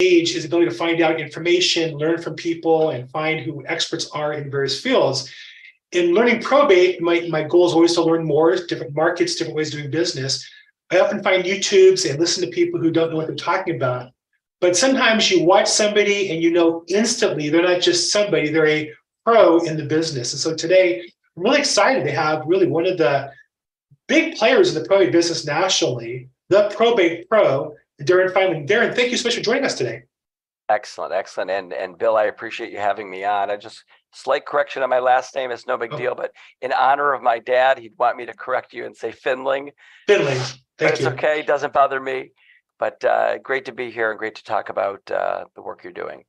age is the ability to find out information, learn from people, and find who experts are in various fields. In learning probate, my, my goal is always to learn more, different markets, different ways of doing business. I often find YouTubes and listen to people who don't know what they're talking about. But sometimes you watch somebody and you know instantly they're not just somebody, they're a pro in the business. And so today, I'm really excited to have really one of the big players in the probate business nationally, the Probate Pro, Darren Fineman. Darren, thank you so much for joining us today. Excellent, excellent. And and Bill, I appreciate you having me on. I just slight correction on my last name. It's no big Oh. deal, but in honor of my dad, he'd want me to correct you and say Findling. But thank it's you. okay, doesn't bother me. But uh, great to be here and great to talk about uh, the work you're doing.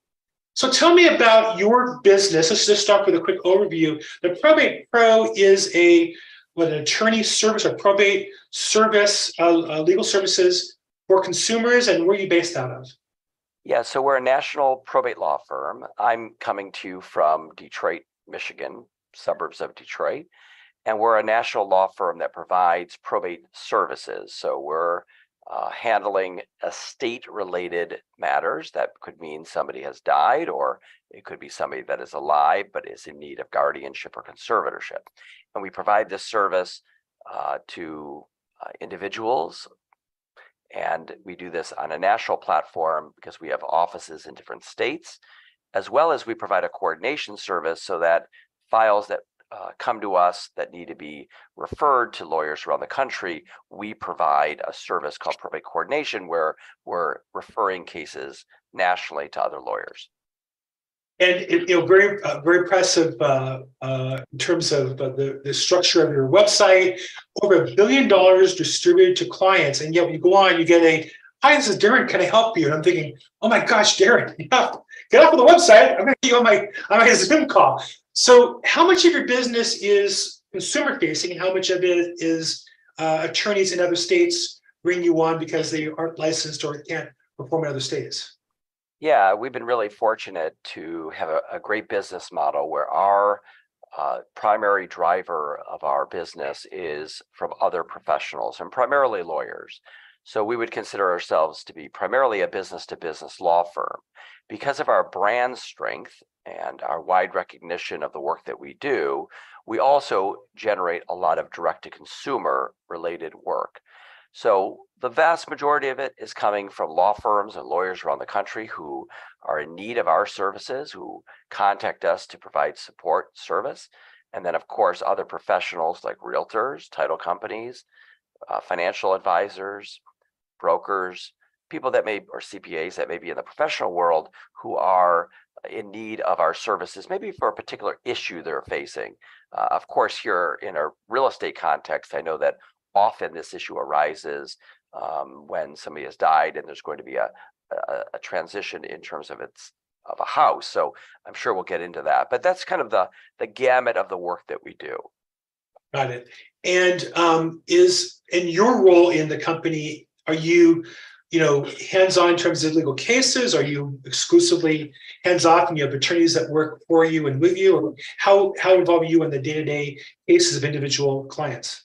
So tell me about your business. Let's just start with a quick overview. The Probate Pro is a what an attorney service or probate service, uh, uh, legal services for consumers, and where are you based out of? Yeah, so we're a national probate law firm. I'm coming to you from Detroit, Michigan, suburbs of Detroit. And we're a national law firm that provides probate services. So we're uh, handling estate related matters. That could mean somebody has died, or it could be somebody that is alive but is in need of guardianship or conservatorship. And we provide this service uh, to uh, individuals, and we do this on a national platform because we have offices in different states, as well as we provide a coordination service so that files that uh, come to us that need to be referred to lawyers around the country, we provide a service called probate coordination where we're referring cases nationally to other lawyers. And it, you know, very, uh, very impressive uh, uh, in terms of uh, the, the structure of your website. Over a billion dollars distributed to clients, and yet when you go on, you get a hi, this is Darren. Can I help you? And I'm thinking, oh my gosh, Darren, yeah, get off of the website. I'm going to get you on my on my Zoom call. So, how much of your business is consumer facing, and how much of it is uh, attorneys in other states bring you on because they aren't licensed or can't perform in other states? Yeah, we've been really fortunate to have a, a great business model where our uh, primary driver of our business is from other professionals and primarily lawyers. So we would consider ourselves to be primarily a business to business law firm. Because of our brand strength and our wide recognition of the work that we do, we also generate a lot of direct to consumer related work. So the vast majority of it is coming from law firms and lawyers around the country who are in need of our services, who contact us to provide support service. And then, of course, other professionals like realtors, title companies, uh, financial advisors, brokers, people that may, or CPAs that may be in the professional world who are in need of our services, maybe for a particular issue they're facing. Uh, of course, here in a real estate context, I know that often this issue arises um, when somebody has died and there's going to be a, a, a transition in terms of its of a house. So I'm sure we'll get into that. But that's kind of the the gamut of the work that we do. Got it. And um, is in your role in the company, are you, you know, hands-on in terms of legal cases? Are you exclusively hands-off and you have attorneys that work for you and with you? Or how how involved are you in the day-to-day cases of individual clients?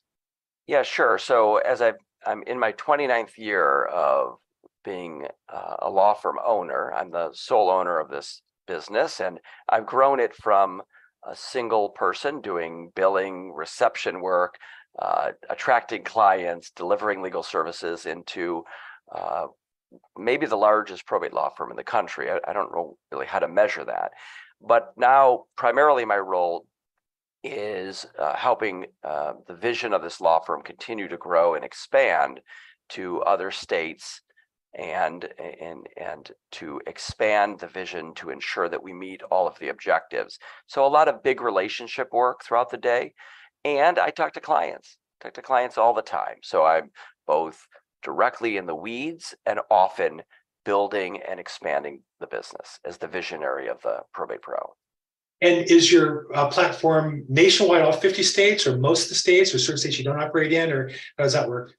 Yeah, sure. So as I've, I'm in my 29th year of being uh, a law firm owner, I'm the sole owner of this business, and I've grown it from a single person doing billing, reception work, uh, attracting clients, delivering legal services into uh, maybe the largest probate law firm in the country. I, I don't know really how to measure that. But now, primarily, my role is uh, helping uh, the vision of this law firm continue to grow and expand to other states and and and to expand the vision to ensure that we meet all of the objectives. So a lot of big relationship work throughout the day and i talk to clients talk to clients all the time. So i'm both directly in the weeds and often building and expanding the business as the visionary of the probate pro And is your uh, platform nationwide, all 50 states or most of the states or certain states you don't operate in, or how does that work?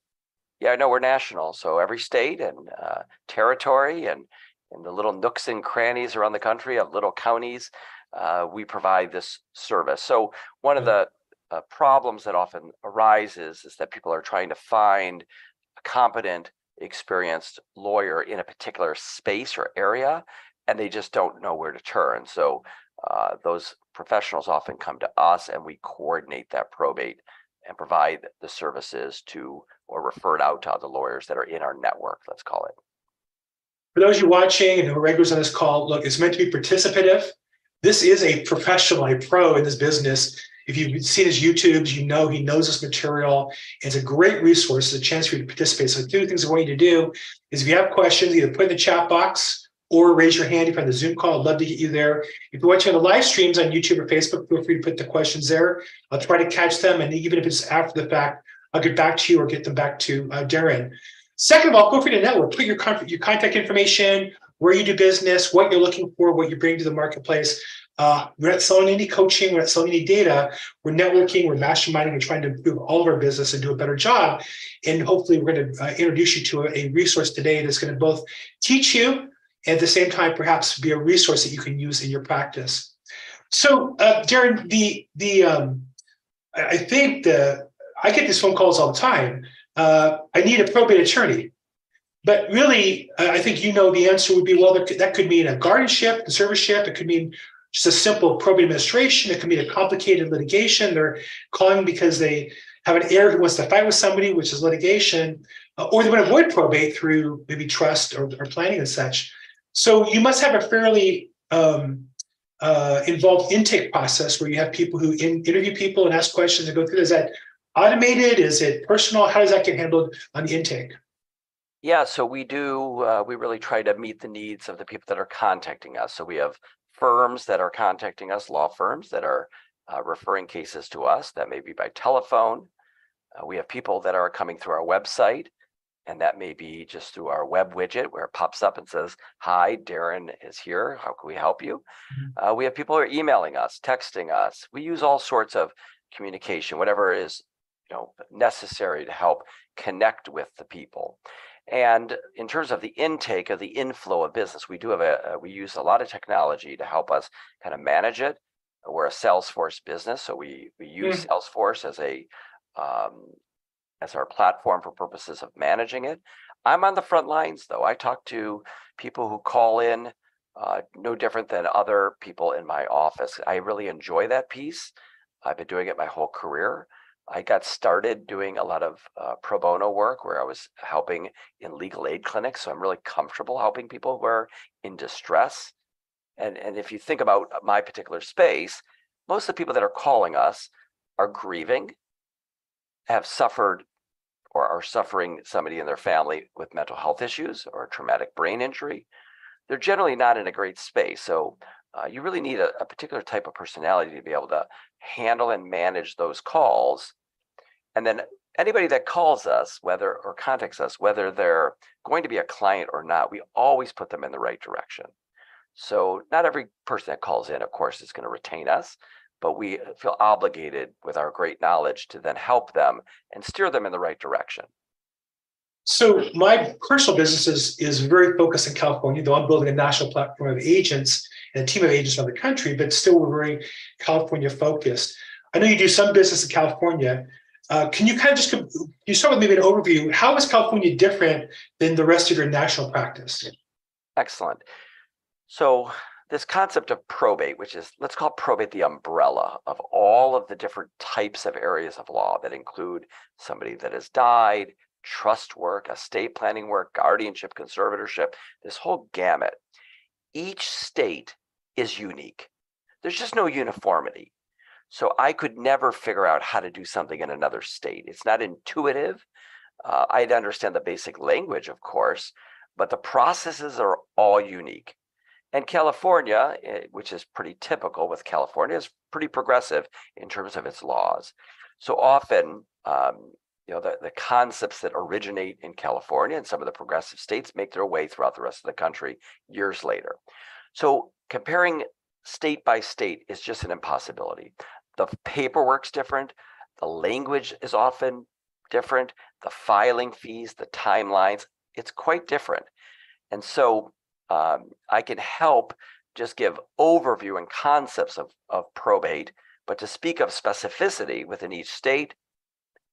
Yeah, no, we're national. So every state and uh, territory and in the little nooks and crannies around the country of little counties, uh, we provide this service. So one of the uh, problems that often arises is that people are trying to find a competent, experienced lawyer in a particular space or area, and they just don't know where to turn. So uh, those professionals often come to us and we coordinate that probate and provide the services to or refer it out to other lawyers that are in our network, let's call it. For those of you watching and who are regulars on this call, look, it's meant to be participative. This is a professional, a pro in this business. If you've seen his YouTubes, you know he knows this material. It's a great resource. It's a chance for you to participate. So two things I want you to do is if you have questions, either put in the chat box or raise your hand if you're on the Zoom call. I'd love to get you there. If you're watching the live streams on YouTube or Facebook, feel free to put the questions there. I'll try to catch them. And even if it's after the fact, I'll get back to you or get them back to uh, Darren. Second of all, feel free to network. Put your, con- your contact information, where you do business, what you're looking for, what you bring to the marketplace. Uh, we're not selling any coaching, we're not selling any data. We're networking, we're masterminding, and trying to improve all of our business and do a better job. And hopefully, we're going to uh, introduce you to a, a resource today that's going to both teach you at the same time perhaps be a resource that you can use in your practice. So, uh, Darren, the the um, I think the I get these phone calls all the time. Uh, I need a probate attorney, but really, I think you know the answer would be well. That could, that could mean a guardianship, conservatorship. It could mean just a simple probate administration. It could mean a complicated litigation. They're calling because they have an heir who wants to fight with somebody, which is litigation, uh, or they want to avoid probate through maybe trust or, or planning and such. So you must have a fairly um, uh, involved intake process where you have people who in, interview people and ask questions and go through. Is that automated? Is it personal? How does that get handled on the intake? Yeah, so we do, uh, we really try to meet the needs of the people that are contacting us. So we have firms that are contacting us, law firms that are uh, referring cases to us. That may be by telephone. Uh, we have people that are coming through our website and that may be just through our web widget where it pops up and says, Hi, Darren is here. How can we help you? Mm-hmm. Uh, we have people who are emailing us, texting us. We use all sorts of communication, whatever is you know necessary to help connect with the people. And in terms of the intake of the inflow of business, we do have a, we use a lot of technology to help us kind of manage it. We're a Salesforce business, so we we use mm. Salesforce as a um, as our platform for purposes of managing it. I'm on the front lines though. I talk to people who call in, uh, no different than other people in my office. I really enjoy that piece. I've been doing it my whole career. I got started doing a lot of uh, pro bono work where I was helping in legal aid clinics. So I'm really comfortable helping people who are in distress. And, and if you think about my particular space, most of the people that are calling us are grieving, have suffered or are suffering somebody in their family with mental health issues or traumatic brain injury, they're generally not in a great space. So uh, you really need a, a, particular type of personality to be able to handle and manage those calls. And then anybody that calls us, whether or contacts us, whether they're going to be a client or not, we always put them in the right direction. So not every person that calls in, of course, is going to retain us, but we feel obligated with our great knowledge to then help them and steer them in the right direction. So my personal business is, is very focused in California, though I'm building a national platform of agents and a team of agents around the country, but still we're very California focused. I know you do some business in California. Uh, can you kind of just you start with maybe an overview? How is California different than the rest of your national practice? Excellent. So this concept of probate, which is, let's call probate the umbrella of all of the different types of areas of law that include somebody that has died, trust work, estate planning work, guardianship, conservatorship, this whole gamut. Each state is unique. There's just no uniformity. So I could never figure out how to do something in another state. It's not intuitive. Uh, I'd understand the basic language, of course, but the processes are all unique. And California, eh, which is pretty typical with California, is pretty progressive in terms of its laws. So often, um, you know, the, the concepts that originate in California and some of the progressive states make their way throughout the rest of the country years later. So comparing state by state is just an impossibility. The paperwork's different, the language is often different, the filing fees, the timelines, it's quite different. And so um, I can help just give overview and concepts of, of probate, but to speak of specificity within each state,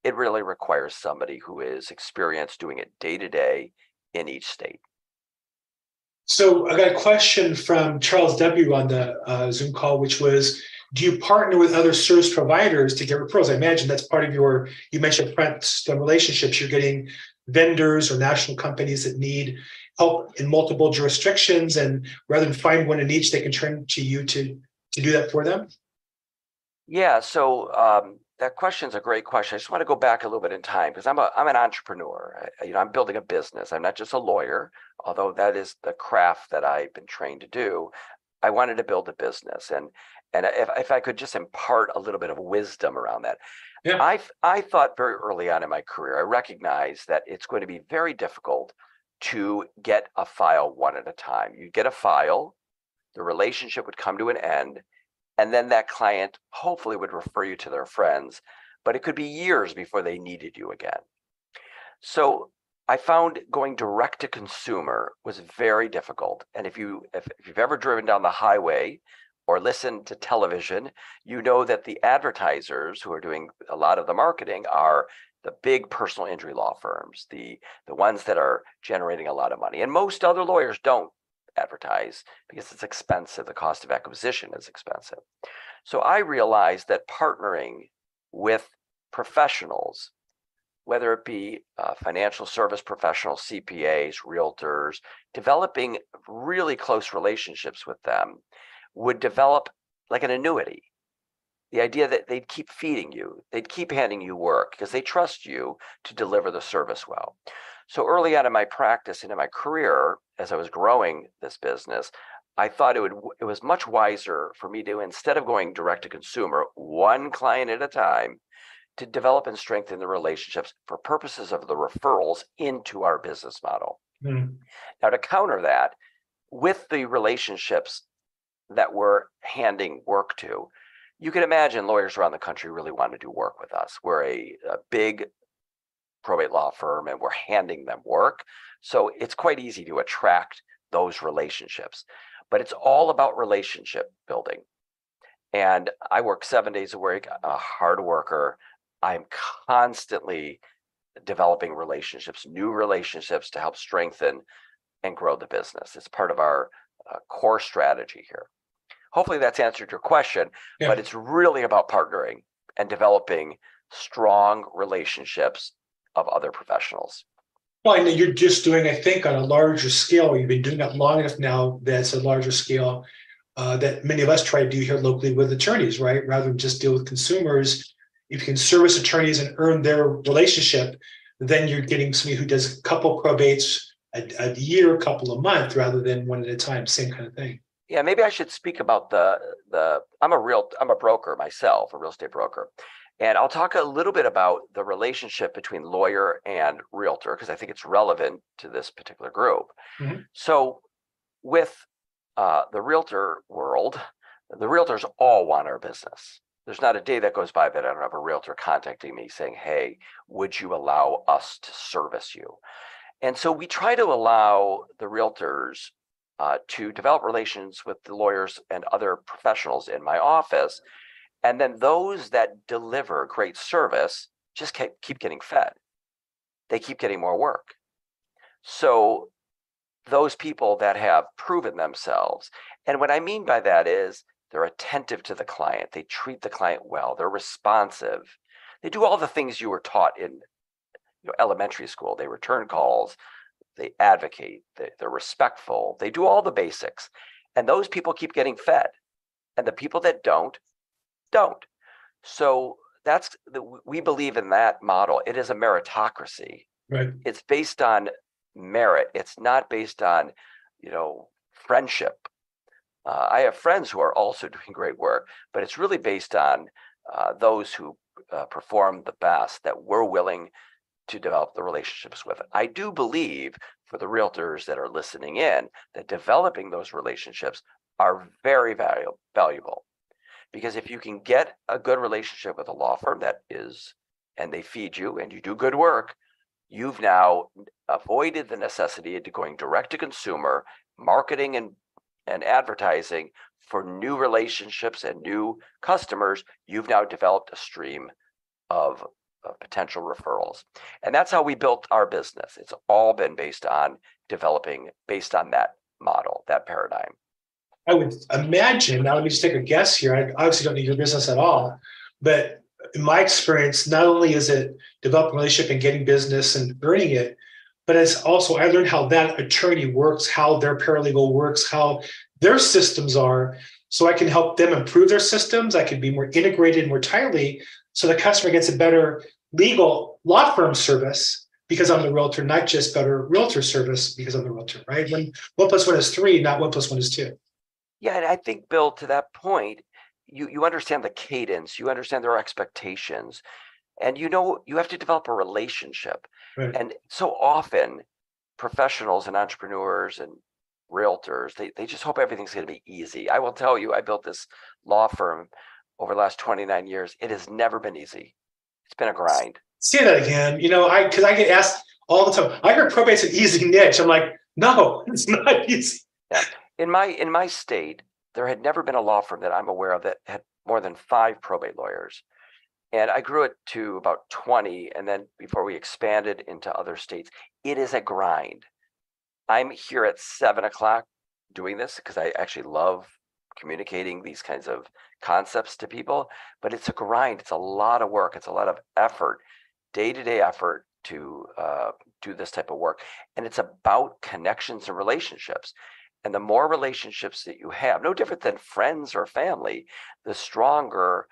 it really requires somebody who is experienced doing it day to day in each state. So I got a question from Charles W. on the uh, Zoom call, which was, do you partner with other service providers to get referrals? I imagine that's part of your, you mentioned friends, relationships, you're getting vendors or national companies that need help in multiple jurisdictions, and rather than find one in each, they can turn to you to, to do that for them? Yeah, so um, that question's a great question. I just want to go back a little bit in time because I'm a I'm an entrepreneur. I, you know, I'm building a business. I'm not just a lawyer, although that is the craft that I've been trained to do. I wanted to build a business, and and if if I could just impart a little bit of wisdom around that, Yeah. I I thought very early on in my career, I recognized that it's going to be very difficult to get a file one at a time. You'd get a file, the relationship would come to an end, and then that client hopefully would refer you to their friends, but it could be years before they needed you again. So I found going direct to consumer was very difficult. And if you if, if you've ever driven down the highway or listened to television, you know that the advertisers who are doing a lot of the marketing are the big personal injury law firms, the the ones that are generating a lot of money. And most other lawyers don't advertise because it's expensive. The cost of acquisition is expensive. So I realized that partnering with professionals, whether it be uh, financial service professionals, CPAs, realtors, developing really close relationships with them would develop like an annuity. The idea that they'd keep feeding you, they'd keep handing you work because they trust you to deliver the service well. So early on in my practice and in my career, as I was growing this business, I thought it would it was much wiser for me to instead of going direct to consumer, one client at a time, to develop and strengthen the relationships for purposes of the referrals into our business model. Hmm. Now, to counter that, with the relationships that we're handing work to, you can imagine lawyers around the country really want to do work with us. We're a, a big probate law firm and we're handing them work. So it's quite easy to attract those relationships. But it's all about relationship building. And I work seven days a week, a hard worker. I'm constantly developing relationships, new relationships to help strengthen and grow the business. It's part of our uh, core strategy here. Hopefully that's answered your question, Yeah. but it's really about partnering and developing strong relationships of other professionals. Well, I know you're just doing, I think, on a larger scale. You've been doing that long enough now that's a larger scale uh, that many of us try to do here locally with attorneys, right? Rather than just deal with consumers. If you can service attorneys and earn their relationship, then you're getting somebody who does a couple probates a, a year, a couple a month, rather than one at a time. Same kind of thing. Yeah, maybe I should speak about the the I'm a real I'm a broker myself, a real estate broker. And I'll talk a little bit about the relationship between lawyer and realtor because I think it's relevant to this particular group. Mhm. So with uh, the realtor world, the realtors all want our business. There's not a day that goes by that I don't have a realtor contacting me saying, "Hey, would you allow us to service you?" And so we try to allow the realtors uh, to develop relations with the lawyers and other professionals in my office. And then those that deliver great service just keep, keep getting fed. They keep getting more work. So those people that have proven themselves, and what I mean by that is they're attentive to the client, they treat the client well, they're responsive, they do all the things you were taught in you know, elementary school. They return calls, they advocate, they, they're respectful, they do all the basics. And those people keep getting fed. And the people that don't, don't. So that's the, we believe in that model. It is a meritocracy. Right. It's based on merit. It's not based on, you know, friendship. Uh, I have friends who are also doing great work, but it's really based on uh, those who uh, perform the best that we're willing to develop the relationships with. It. I do believe for the realtors that are listening in that developing those relationships are very valu- valuable. Because if you can get a good relationship with a law firm that is, and they feed you and you do good work, you've now avoided the necessity of going direct to consumer, marketing and, and advertising for new relationships and new customers. You've now developed a stream of potential referrals. And that's how we built our business. It's all been based on developing based on that model, that paradigm. I would imagine, now let me just take a guess here. I obviously don't need your business at all, but in my experience, not only is it developing relationship and getting business and earning it, but it's also I learned how that attorney works, how their paralegal works, how their systems are, so I can help them improve their systems. I can be more integrated more tightly, so the customer gets a better legal law firm service because I'm the realtor, not just better realtor service because I'm the realtor, right? When one plus one is three, not one plus one is two. Yeah, and I think Bill, to that point, you you understand the cadence, you understand their expectations, and you know you have to develop a relationship. Right. And so often, professionals and entrepreneurs and realtors, they they just hope everything's going to be easy. I will tell you, I built this law firm over the last 29 years. It has never been easy. It's been a grind. Say that again. You know, I because I get asked all the time. I heard probate's an easy niche. I'm like, no, it's not easy. In my in my state, there had never been a law firm that I'm aware of that had more than five probate lawyers. And I grew it to about 20. And then before we expanded into other states, it is a grind. I'm here at seven o'clock doing this because I actually love communicating these kinds of concepts to people, but it's a grind. It's a lot of work. It's a lot of effort, day to day effort to uh, do this type of work. And it's about connections and relationships. And the more relationships that you have, no different than friends or family, the stronger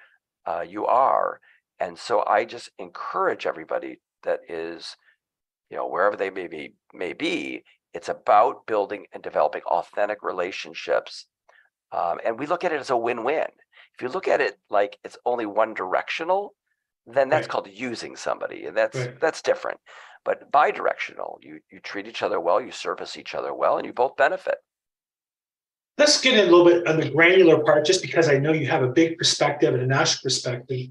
uh, you are. And so I just encourage everybody that is, you know, wherever they may be, may be, it's about building and developing authentic relationships. Um, and we look at it as a win-win. If you look at it like it's only one directional, then that's Right. called using somebody, and that's Right. that's different. But bi-directional, you you treat each other well, you service each other well, and you both benefit. Let's get in a little bit on the granular part, just because I know you have a big perspective and a national perspective.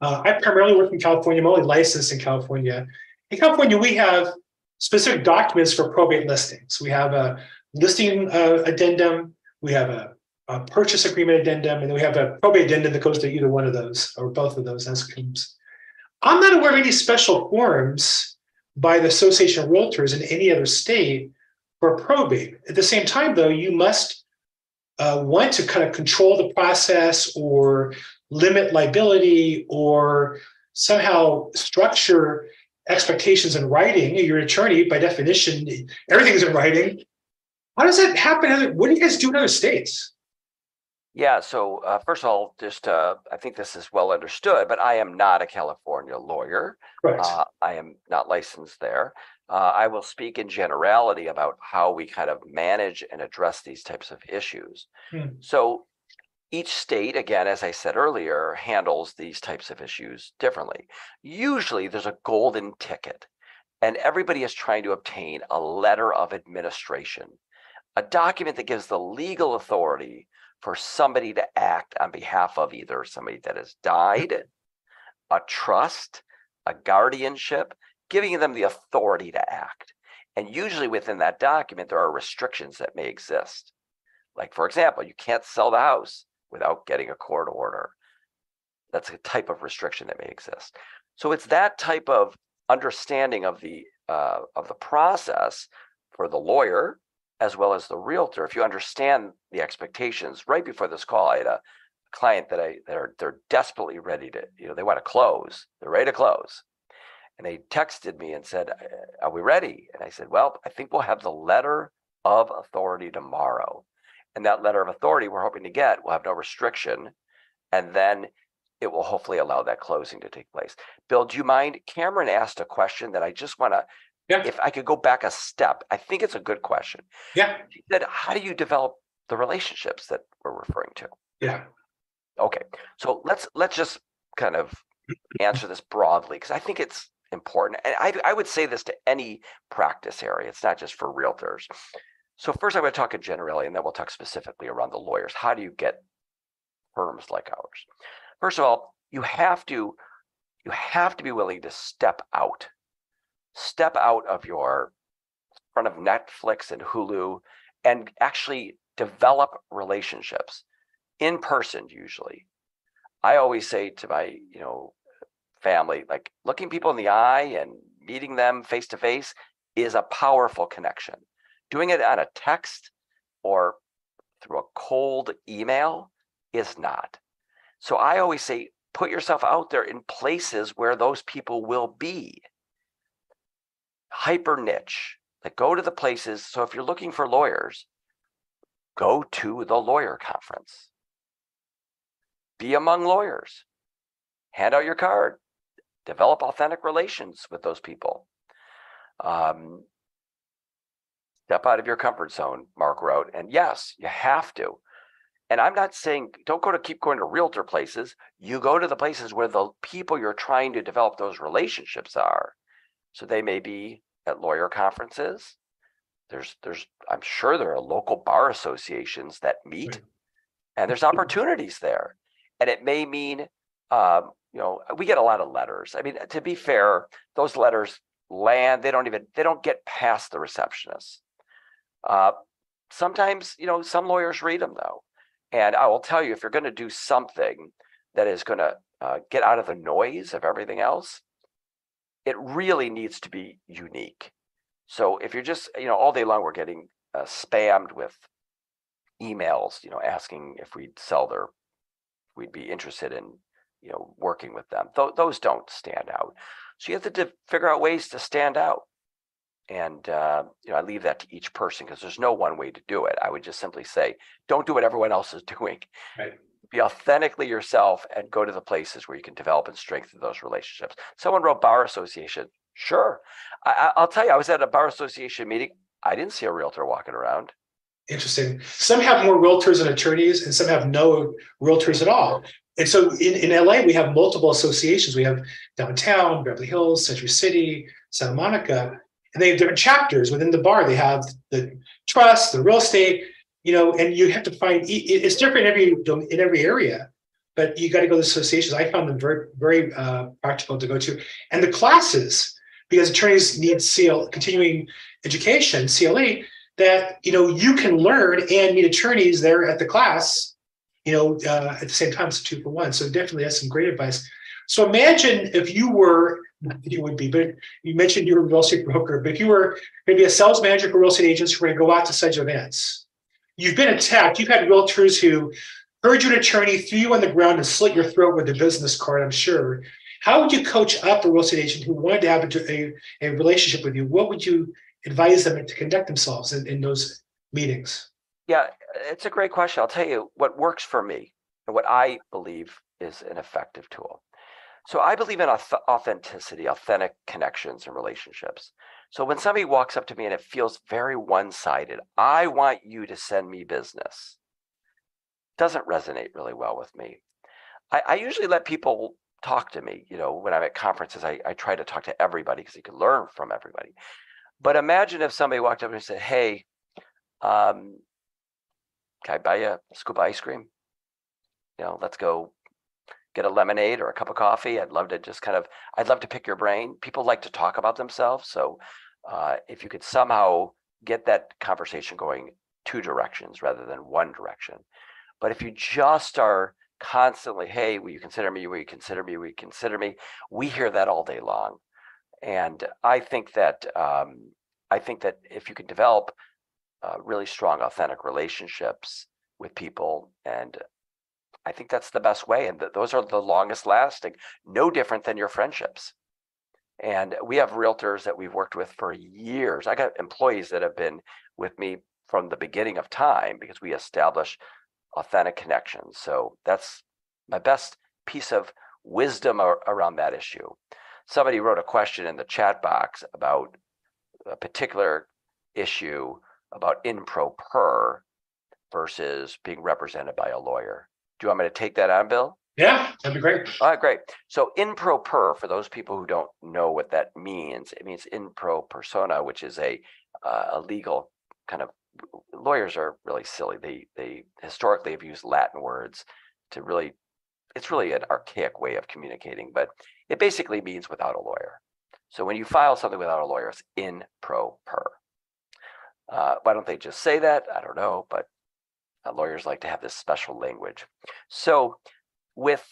Uh, I primarily work in California. I'm only licensed in California. In California, we have specific documents for probate listings. We have a listing uh, addendum, we have a, a purchase agreement addendum, and then we have a probate addendum that goes to either one of those or both of those comes. I'm not aware of any special forms by the Association of Realtors in any other state for probate. At the same time, though, you must uh, want to kind of control the process or limit liability or somehow structure expectations in writing. You're attorney by definition, everything's in writing. How does that happen? What do you guys do in other states? Yeah, so uh, first of all, just uh, I think this is well understood, but I am not a California lawyer. Correct. Uh, I am not licensed there. Uh, I will speak in generality about how we kind of manage and address these types of issues. Hmm. So each state, again, as I said earlier, handles these types of issues differently. Usually there's a golden ticket, and everybody is trying to obtain a letter of administration, a document that gives the legal authority for somebody to act on behalf of either somebody that has died, a trust, a guardianship, giving them the authority to act. And usually within that document, there are restrictions that may exist. Like, for example, you can't sell the house without getting a court order. That's a type of restriction that may exist. So it's that type of understanding of the uh, of the process for the lawyer as well as the realtor. If you understand the expectations right before this call, I had a client that I that are they're desperately ready to you know they want to close. They're ready to close, and they texted me and said, "Are we ready?" And I said, "Well, I think we'll have the letter of authority tomorrow." And that letter of authority we're hoping to get will have no restriction. And then it will hopefully allow that closing to take place. Bill, do you mind? Cameron asked a question that I just want to, Yeah. if I could go back a step, I think it's a good question. Yeah, She said, How do you develop the relationships that we're referring to? yeah. Okay, so let's let's just kind of answer this broadly because I think it's important. And I I would say this to any practice area. It's not just for realtors. So first I'm going to talk generally, and then we'll talk specifically around the lawyers. How do you get firms like ours? First of all, you have to you have to be willing to step out. Step out of your front of Netflix and Hulu and actually develop relationships in person usually. I always say to my, you know, family, like looking people in the eye and meeting them face to face is a powerful connection. Doing it on a text or through a cold email is not. So I always say, put yourself out there in places where those people will be. Hyper niche, like go to the places. So if you're looking for lawyers, go to the lawyer conference. Be among lawyers. Hand out your card. Develop authentic relations with those people. Um, step out of your comfort zone, Mark wrote. And yes, you have to. And I'm not saying don't go to keep going to realtor places. You go to the places where the people you're trying to develop those relationships are. So they may be at lawyer conferences. There's there's I'm sure there are local bar associations that meet and there's opportunities there. And it may mean um, you know, we get a lot of letters. I mean, to be fair, those letters land, they don't even they don't get past the receptionist. Uh, sometimes, you know, some lawyers read them though. And I will tell you, if you're going to do something that is going to uh, get out of the noise of everything else, it really needs to be unique. So if you're just, you know, all day long, we're getting uh, spammed with emails, you know, asking if we'd sell their, we'd be interested in, you know, working with them. Th- those don't stand out. So you have to figure out ways to stand out. And, uh, you know, I leave that to each person because there's no one way to do it. I would just simply say, don't do what everyone else is doing. Right. Be authentically yourself and go to the places where you can develop and strengthen those relationships. Someone wrote bar association. Sure. I, I- I'll tell you, I was at a bar association meeting. I didn't see a realtor walking around. Interesting. Some have more realtors and attorneys, and some have no realtors at all. And so in, in LA, we have multiple associations. We have downtown, Beverly Hills, Century City, Santa Monica, and they have different chapters within the bar. They have the trust, the real estate, you know, and you have to find it's different every in every area. But you got to go to associations. I found them very very uh, practical to go to, and the classes because attorneys need CL continuing education CLE that you know you can learn and meet attorneys there at the class you know uh, at the same time it's two for one so definitely that's some great advice so imagine if you were you would be but you mentioned you were a real estate broker but if you were maybe a sales manager for real estate agents who were going to go out to such events you've been attacked you've had realtors who heard you're an attorney threw you on the ground and slit your throat with a business card i'm sure how would you coach up a real estate agent who wanted to have a, a, a relationship with you what would you advise them to conduct themselves in, in those meetings? Yeah, it's a great question. I'll tell you what works for me and what I believe is an effective tool. So I believe in authenticity, authentic connections and relationships. So when somebody walks up to me and it feels very one-sided, I want you to send me business. Doesn't resonate really well with me. I, I usually let people talk to me. You know, when I'm at conferences, I, I try to talk to everybody because you can learn from everybody. But imagine if somebody walked up and said, "Hey, um, can I buy you a scoop of ice cream? You know, let's go get a lemonade or a cup of coffee. I'd love to just kind of, I'd love to pick your brain. People like to talk about themselves. So uh, if you could somehow get that conversation going two directions rather than one direction. But if you just are constantly, hey, will you consider me? Will you consider me? Will you consider me? We hear that all day long. And I think that um, I think that if you can develop uh, really strong, authentic relationships with people, and I think that's the best way. And th- those are the longest lasting, no different than your friendships. And we have realtors that we've worked with for years. I got employees that have been with me from the beginning of time because we establish authentic connections. So that's my best piece of wisdom ar- around that issue. Somebody wrote a question in the chat box about a particular issue about in pro per versus being represented by a lawyer. Do you want me to take that on, Bill? Yeah, that'd be great. All right, great. So in pro per, for those people who don't know what that means, it means in pro persona, which is a uh, a legal kind of lawyers are really silly. They they historically have used Latin words to really it's really an archaic way of communicating, but it basically means without a lawyer. So when you file something without a lawyer, it's in pro per. Uh, why don't they just say that? I don't know, but uh, lawyers like to have this special language. So with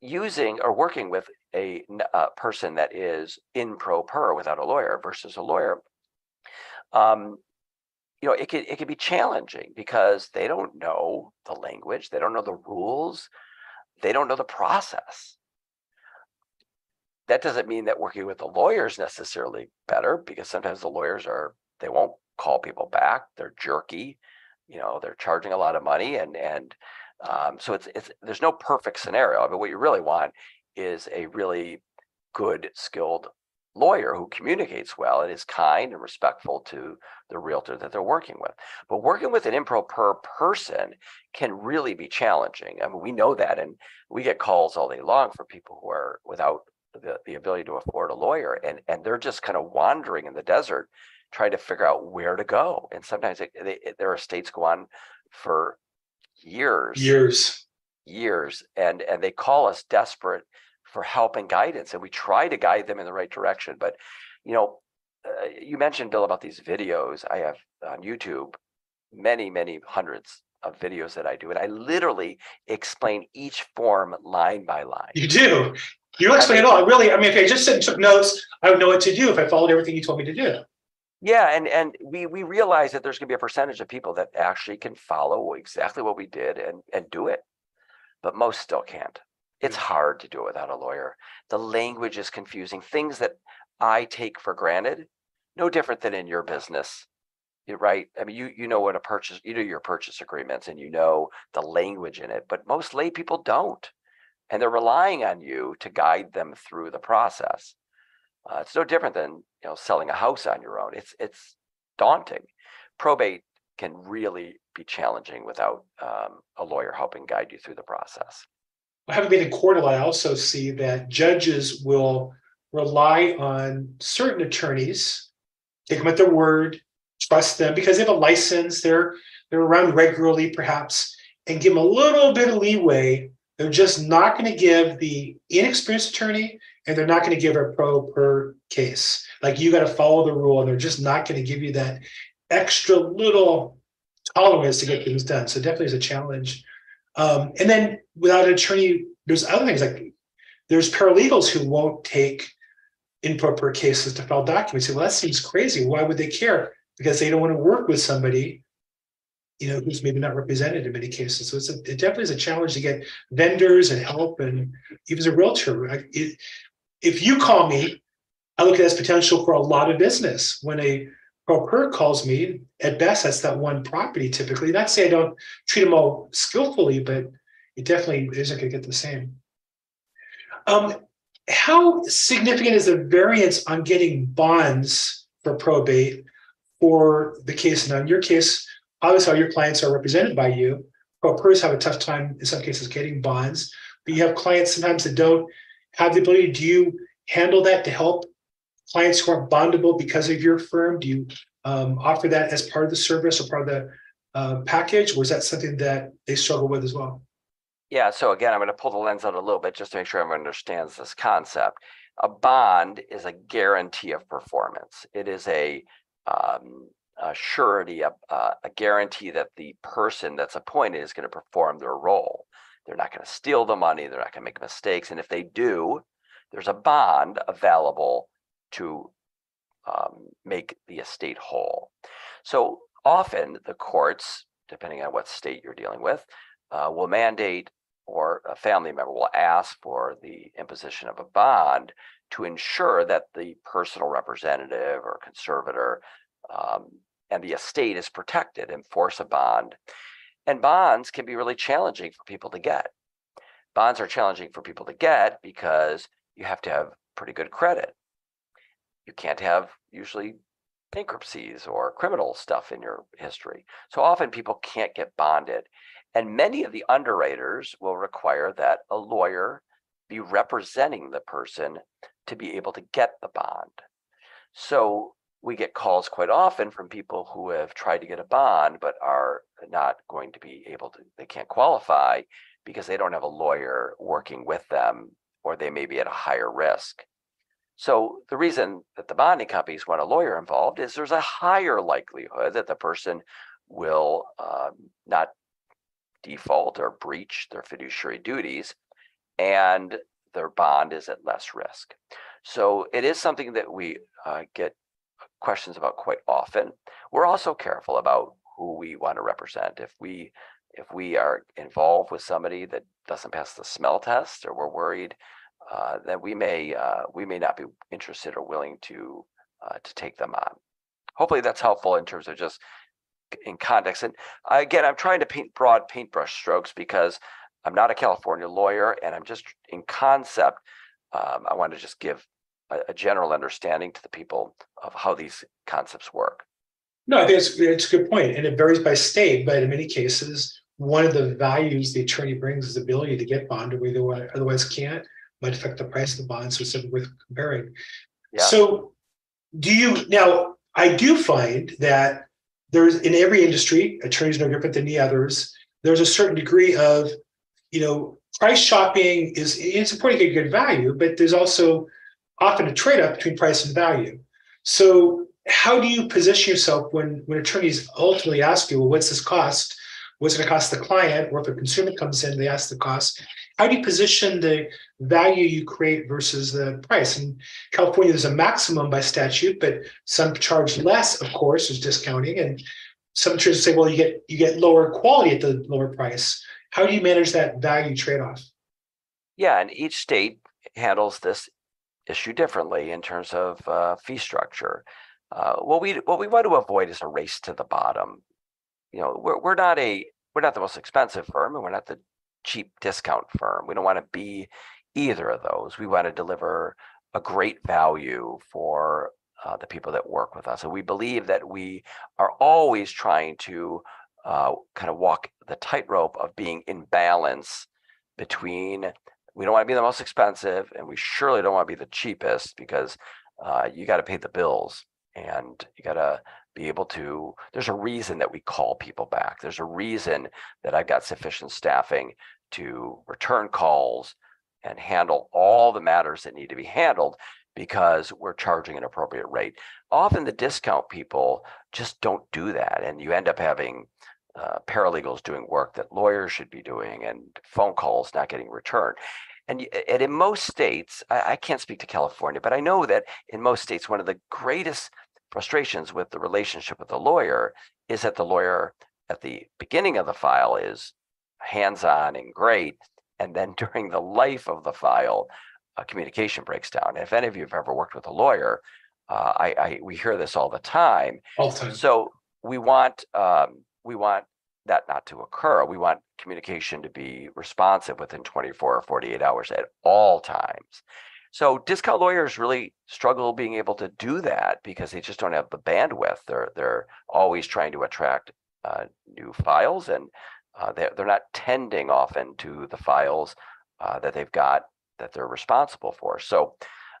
using or working with a person that is in pro per without a lawyer versus a lawyer, um, you know, it could it could be challenging because they don't know the language, they don't know the rules, they don't know the process. That doesn't mean that working with the lawyers necessarily better because sometimes the lawyers are they won't call people back, they're jerky, you know, they're charging a lot of money and and um, so it's it's there's no perfect scenario. but what you really want is a really good, skilled lawyer who communicates well and is kind and respectful to the realtor that they're working with. But working with an in pro per person can really be challenging. I mean, we know that, and we get calls all day long for people who are without the, the ability to afford a lawyer, and and they're just kind of wandering in the desert, trying to figure out where to go. And sometimes it, they, their estates go on for years Years. years and and they call us desperate for help and guidance and we try to guide them in the right direction but you know uh, you mentioned bill about these videos i have on youtube many many hundreds of videos that i do and i literally explain each form line by line You do. You explain it all. I really, I mean, if I just sit and took notes, I would know what to do if I followed everything you told me to do. Yeah, and and we we realize that there's going to be a percentage of people that actually can follow exactly what we did and and do it, but most still can't. It's mm. hard to do it without a lawyer. The language is confusing. Things that I take for granted, no different than in your business. Right. I mean, you you know what a purchase, you know your purchase agreements, and you know the language in it, but most lay people don't, and they're relying on you to guide them through the process. Uh, it's no different than you know selling a house on your own. It's it's daunting. Probate can really be challenging without um, a lawyer helping guide you through the process. Having been in court I also see that judges will rely on certain attorneys, take them at their word, trust them because they have a license, they're they're around regularly perhaps, and give them a little bit of leeway. They're just not going to give the inexperienced attorney, and they're not going to give a pro per case. Like you got to follow the rule, and they're just not going to give you that extra little tolerance to get things done. So definitely is a challenge. Um, and then without an attorney, there's other things like there's paralegals who won't take improper cases to file documents. Say, well, that seems crazy. Why would they care? Because they don't want to work with somebody, you know, who's maybe not represented in many cases. So it's a, it definitely is a challenge to get vendors and help, and even as a realtor, I- it, if you call me, I look at it as potential for a lot of business. When a broker calls me, at best, that's that one property typically. Not to say I don't treat them all skillfully, but it definitely isn't going to get the same. Um, how significant is the variance on getting bonds for probate for the case? Now, in your case, obviously, all your clients are represented by you. Brokers have a tough time in some cases getting bonds, but you have clients sometimes that don't have the ability. Do you handle that to help clients who are bondable because of your firm? Do you um, offer that as part of the service or part of the uh, package, or is that something that they struggle with as well? Yeah, so again, I'm going to pull the lens out a little bit just to make sure everyone understands this concept. A bond is a guarantee of performance. It is a, um, a surety, a, a a guarantee that the person that's appointed is going to perform their role. They're not going to steal the money. They're not going to make mistakes. And if they do, there's a bond available to um, make the estate whole. So often the courts, depending on what state you're dealing with, uh, will mandate or a family member will ask for the imposition of a bond to ensure that the personal representative or conservator um, and the estate is protected, enforce a bond. And bonds can be really challenging for people to get. Bonds are challenging for people to get because you have to have pretty good credit. You can't have usually bankruptcies or criminal stuff in your history. So often people can't get bonded. And many of the underwriters will require that a lawyer be representing the person to be able to get the bond. So we get calls quite often from people who have tried to get a bond but are not going to be able to, they can't qualify because they don't have a lawyer working with them or they may be at a higher risk. So the reason that the bonding companies want a lawyer involved is there's a higher likelihood that the person will um, not default or breach their fiduciary duties. and their bond is at less risk. So it is something that we uh, get questions about quite often. We're also careful about who we want to represent. If we if we are involved with somebody that doesn't pass the smell test, or we're worried uh, that we may uh, we may not be interested or willing to uh, to take them on. Hopefully, that's helpful in terms of just in context. And again, I'm trying to paint broad paintbrush strokes because I'm not a California lawyer, and I'm just in concept. Um, I want to just give a, a general understanding to the people of how these concepts work. No, I think it's, it's a good point, and it varies by state, but in many cases, one of the values the attorney brings is the ability to get bond where they otherwise can't, might affect the price of the bond, so it's worth comparing. Yeah. So do you, now, I do find that there's, in every industry, attorneys no different than the others, there's a certain degree of, you know, price shopping is, it's important to get good value, but there's also often a trade-off between price and value. So how do you position yourself when when attorneys ultimately ask you, well, what's this cost? What's it going to cost the client? Or if a consumer comes in, they ask the cost. How do you position the value you create versus the price? In California, there's a maximum by statute, but some charge less, of course, is discounting. And some attorneys say, well, you get you get lower quality at the lower price. How do you manage that value trade-off? Yeah, and each state handles this issue differently in terms of uh, fee structure. Uh, what we what we want to avoid is a race to the bottom. You know, we're we're not a we're not the most expensive firm, and we're not the cheap discount firm. We don't want to be either of those. We want to deliver a great value for uh, the people that work with us, and we believe that we are always trying to uh, kind of walk the tightrope of being in balance between we don't want to be the most expensive, and we surely don't want to be the cheapest because uh, you got to pay the bills and you got to be able to there's a reason that we call people back. There's a reason that i've got sufficient staffing to return calls and handle all the matters that need to be handled because we're charging an appropriate rate. Often the discount people just don't do that and you end up having uh, paralegals doing work that lawyers should be doing and phone calls not getting returned and, and in most states I, I can't speak to california but i know that in most states one of the greatest frustrations with the relationship with the lawyer is that the lawyer at the beginning of the file is hands-on and great and then during the life of the file uh, communication breaks down. And if any of you have ever worked with a lawyer uh, I, I, we hear this all the time. All the time. So we want um, we want that not to occur we want communication to be responsive within 24 or 48 hours at all times so discount lawyers really struggle being able to do that because they just don't have the bandwidth. They're they're always trying to attract uh, new files, and uh, they're they're not tending often to the files uh, that they've got that they're responsible for. So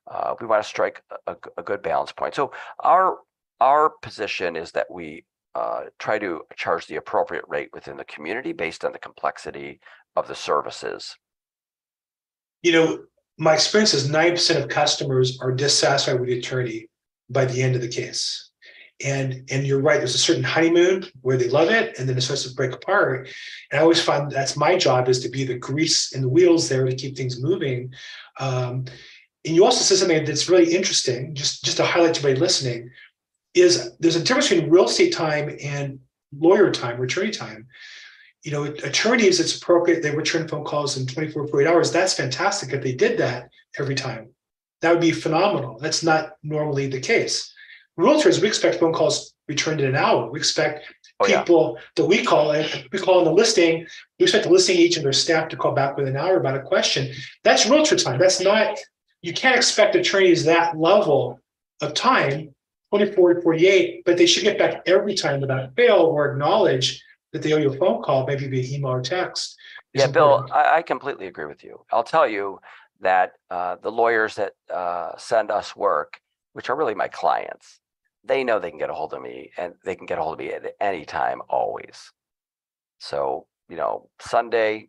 uh, we want to strike a, a, good balance point. So our our position is that we uh, try to charge the appropriate rate within the community based on the complexity of the services. You know, my experience is 9% of customers are dissatisfied with the attorney by the end of the case. And and you're right, there's a certain honeymoon where they love it and then it starts to break apart. And I always find that's my job is to be the grease in the wheels there to keep things moving. Um, and you also said something that's really interesting, just, just to highlight to everybody listening, is there's a difference between real estate time and lawyer time or attorney time you know, attorneys, it's appropriate they return phone calls in 24, 48 hours. That's fantastic if they did that every time. That would be phenomenal. That's not normally the case. Realtors, we expect phone calls returned in an hour. We expect oh, people yeah. that we call we call in the listing, we expect the listing agent or staff to call back within an hour about a question. That's realtor time. That's not, you can't expect attorneys that level of time, 24 to 48, but they should get back every time without fail or acknowledge that they owe you a phone call, maybe via email or text. Yeah, Bill, I, I completely agree with you. I'll tell you that uh, the lawyers that uh, send us work, which are really my clients, they know they can get a hold of me and they can get a hold of me at any time, always. So, you know, Sunday,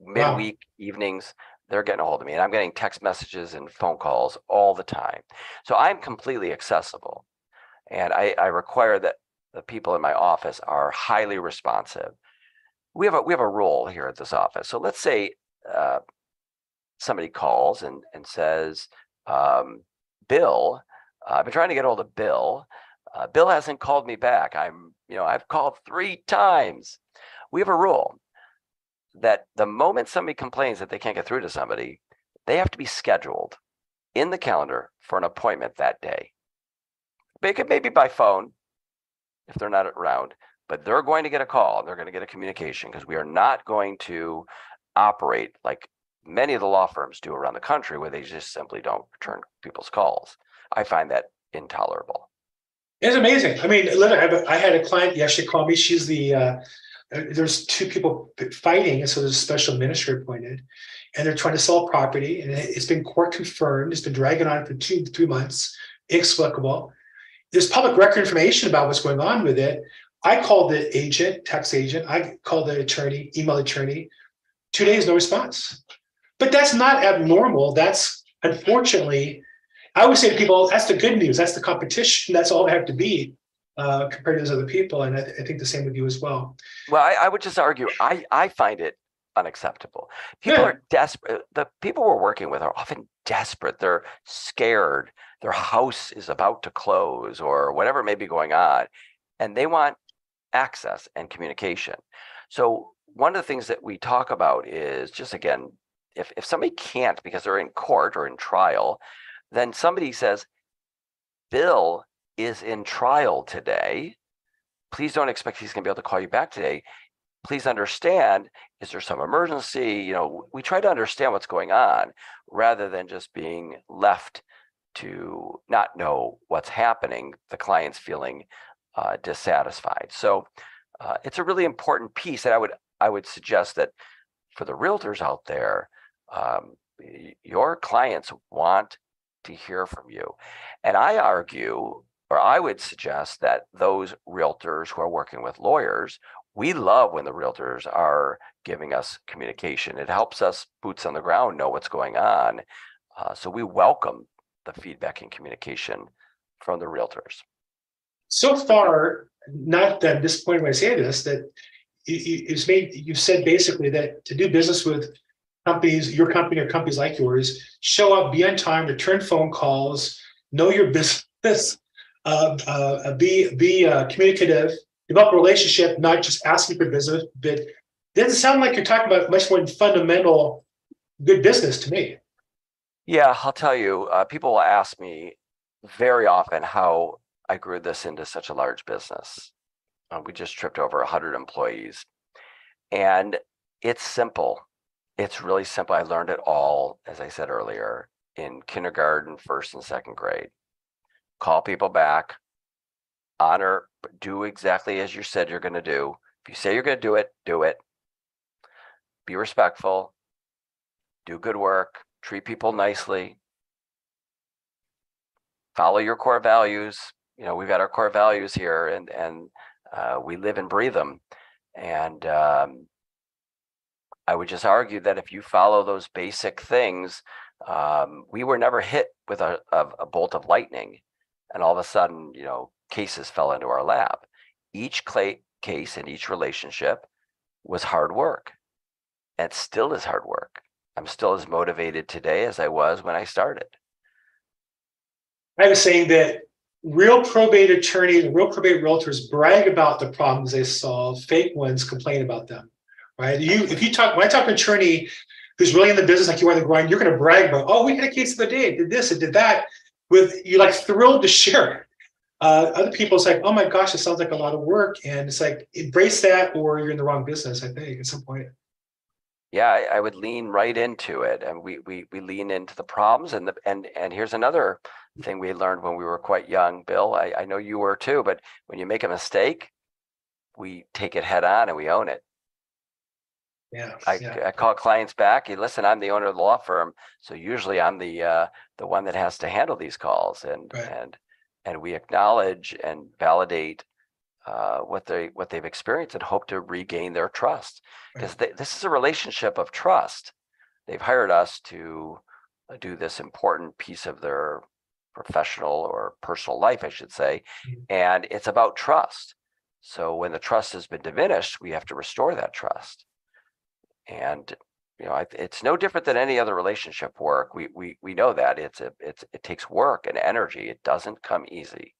midweek, wow. evenings, they're getting a hold of me and I'm getting text messages and phone calls all the time. So I'm completely accessible. And I, I require that the people in my office are highly responsive. We have a we have a rule here at this office. So let's say uh, somebody calls and, and says, um, Bill, uh, I've been trying to get hold of Bill. Uh, Bill hasn't called me back. I'm, you know, I've called three times. We have a rule that the moment somebody complains that they can't get through to somebody, they have to be scheduled in the calendar for an appointment that day. Make it maybe by phone if they're not around, but they're going to get a call and they're going to get a communication because we are not going to operate like many of the law firms do around the country where they just simply don't return people's calls. I find that intolerable. It's amazing. I mean, I, had a client yesterday call me. She's the uh, there's two people fighting, and so there's a special minister appointed, and they're trying to sell property, and it's been court confirmed. It's been dragging on for two three months, inexplicable. There's public record information about what's going on with it. I called the agent, tax agent. I called the attorney, email attorney. Two days, no response. But that's not abnormal. That's unfortunately I always say to people, that's the good news. That's the competition. That's all they have to be uh, compared to those other people. And I, th- I think the same with you as well. Well, I, I would just argue, I, I find it unacceptable. People Yeah. are desperate. The people we're working with are often desperate. They're scared. Their house is about to close or whatever may be going on. And they want access and communication. So one of the things that we talk about is just again, if, if somebody can't because they're in court or in trial, then somebody says, Bill is in trial today. Please don't expect he's going to be able to call you back today. Please understand, is there some emergency? You know, we try to understand what's going on rather than just being left to not know what's happening, the client's feeling uh, dissatisfied. So uh, it's a really important piece. And I would I would suggest that for the realtors out there, um, your clients want to hear from you. And I argue, or I would suggest that those realtors who are working with lawyers, we love when the realtors are giving us communication. It helps us boots on the ground know what's going on. Uh, so we welcome the feedback and communication from the realtors. So far, not that disappointed when I say this, that it's made, you said basically that to do business with companies, your company or companies like yours, show up, be on time, return phone calls, know your business, uh, uh, be, be uh, communicative, develop a relationship, not just asking for business, but doesn't sound like you're talking about much more fundamental good business to me. Yeah, I'll tell you, uh, people will ask me very often how I grew this into such a large business. Uh, we just tripped over a 100 employees. And it's simple. It's really simple. I learned it all, as I said earlier, in kindergarten, first and second grade. Call people back, honor, do exactly as you said you're going to do. If you say you're going to do it, do it. Be respectful, do good work, treat people nicely. Follow your core values. You know, we've got our core values here and, and uh, we live and breathe them. And um, I would just argue that if you follow those basic things, um, we were never hit with a, a, a bolt of lightning and all of a sudden, you know, cases fell into our lap. Each clay case and each relationship was hard work and still is hard work. I'm still as motivated today as I was when I started. I was saying that real probate attorneys real probate realtors brag about the problems they solve. Fake ones complain about them, right? You, if you talk, when I talk to an attorney who's really in the business, like you are in the grind, you're going to brag about, oh, we had a case of the day, did this, it did that. With you, like thrilled to share it. Uh, other people, it's like, oh my gosh, it sounds like a lot of work, and it's like embrace that, or you're in the wrong business. I think at some point. yeah, I, I would lean right into it, and we we we lean into the problems, and the and and here's another thing we learned when we were quite young, Bill. I, I know you were too, but when you make a mistake, we take it head on and we own it. Yeah, I, yeah. I call clients back. Hey, listen, I'm the owner of the law firm, so usually I'm the uh, the one that has to handle these calls, and Right. and and we acknowledge and validate uh, what they what they've experienced and hope to regain their trust because this is a relationship of trust. They've hired us to uh, do this important piece of their professional or personal life, I should say, Mhm. and it's about trust. So when the trust has been diminished, we have to restore that trust. And you know, I- it's no different than any other relationship work. We, we, we know that it's a, it's, it takes work and energy. It doesn't come easy.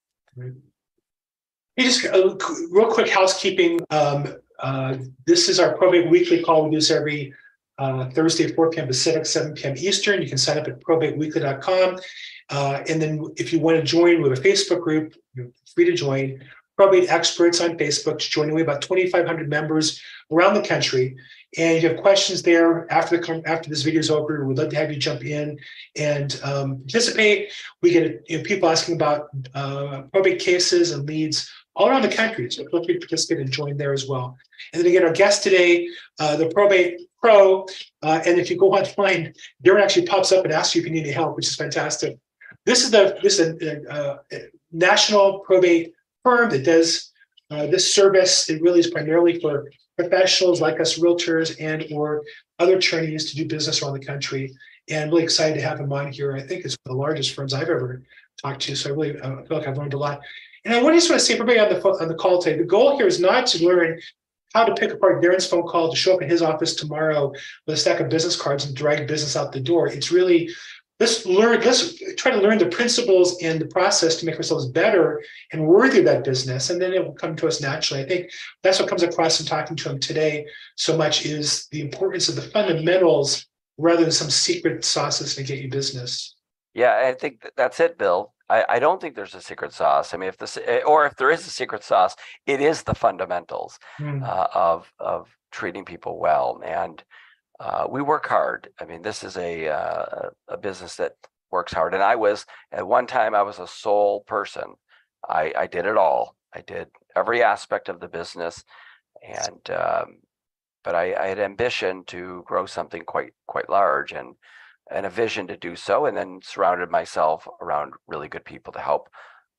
Hey, just qu- real quick housekeeping. Um, uh, this is our probate weekly call. We do every uh, Thursday, four P M Pacific, seven P M Eastern. You can sign up at probateweekly.com. Uh, and then if you want to join, have a Facebook group, you're free to join. Probate experts on Facebook, Just joining. We have about twenty-five hundred members around the country. And if you have questions there after the, after this video is over, we'd love to have you jump in and um, participate. We get you know, people asking about uh, probate cases and leads all around the country. So feel free to participate and join there as well. And then again, our guest today, uh, the probate pro. Uh, and if you go online, Darren actually pops up and asks you if you need any help, which is fantastic. This is the this is a, uh, a national probate firm that does uh, this service. It really is primarily for professionals like us, realtors and or other attorneys to do business around the country. And really excited to have him on here. I think it's one of the largest firms I've ever talked to. So I really feel like I've learned a lot. And I just want to say, everybody on the on the call today, the goal here is not to learn how to pick apart Darren's phone call to show up in his office tomorrow with a stack of business cards and drag business out the door. It's really let's learn, let's try to learn the principles and the process to make ourselves better and worthy of that business. And then it will come to us naturally. I think that's what comes across in talking to him today so much is the importance of the fundamentals rather than some secret sauces to get you business. Yeah, I think that's it, Bill. I, I don't think there's a secret sauce. I mean, if this, or if there is a secret sauce, it is the fundamentals. Hmm. uh, of of treating people well and uh, we work hard. I mean this is a uh, a business that works hard. And i was at one time i was a sole person. I i did it all. I did every aspect of the business. And um, but I, I had ambition to grow something quite quite large and and a vision to do so and then surrounded myself around really good people to help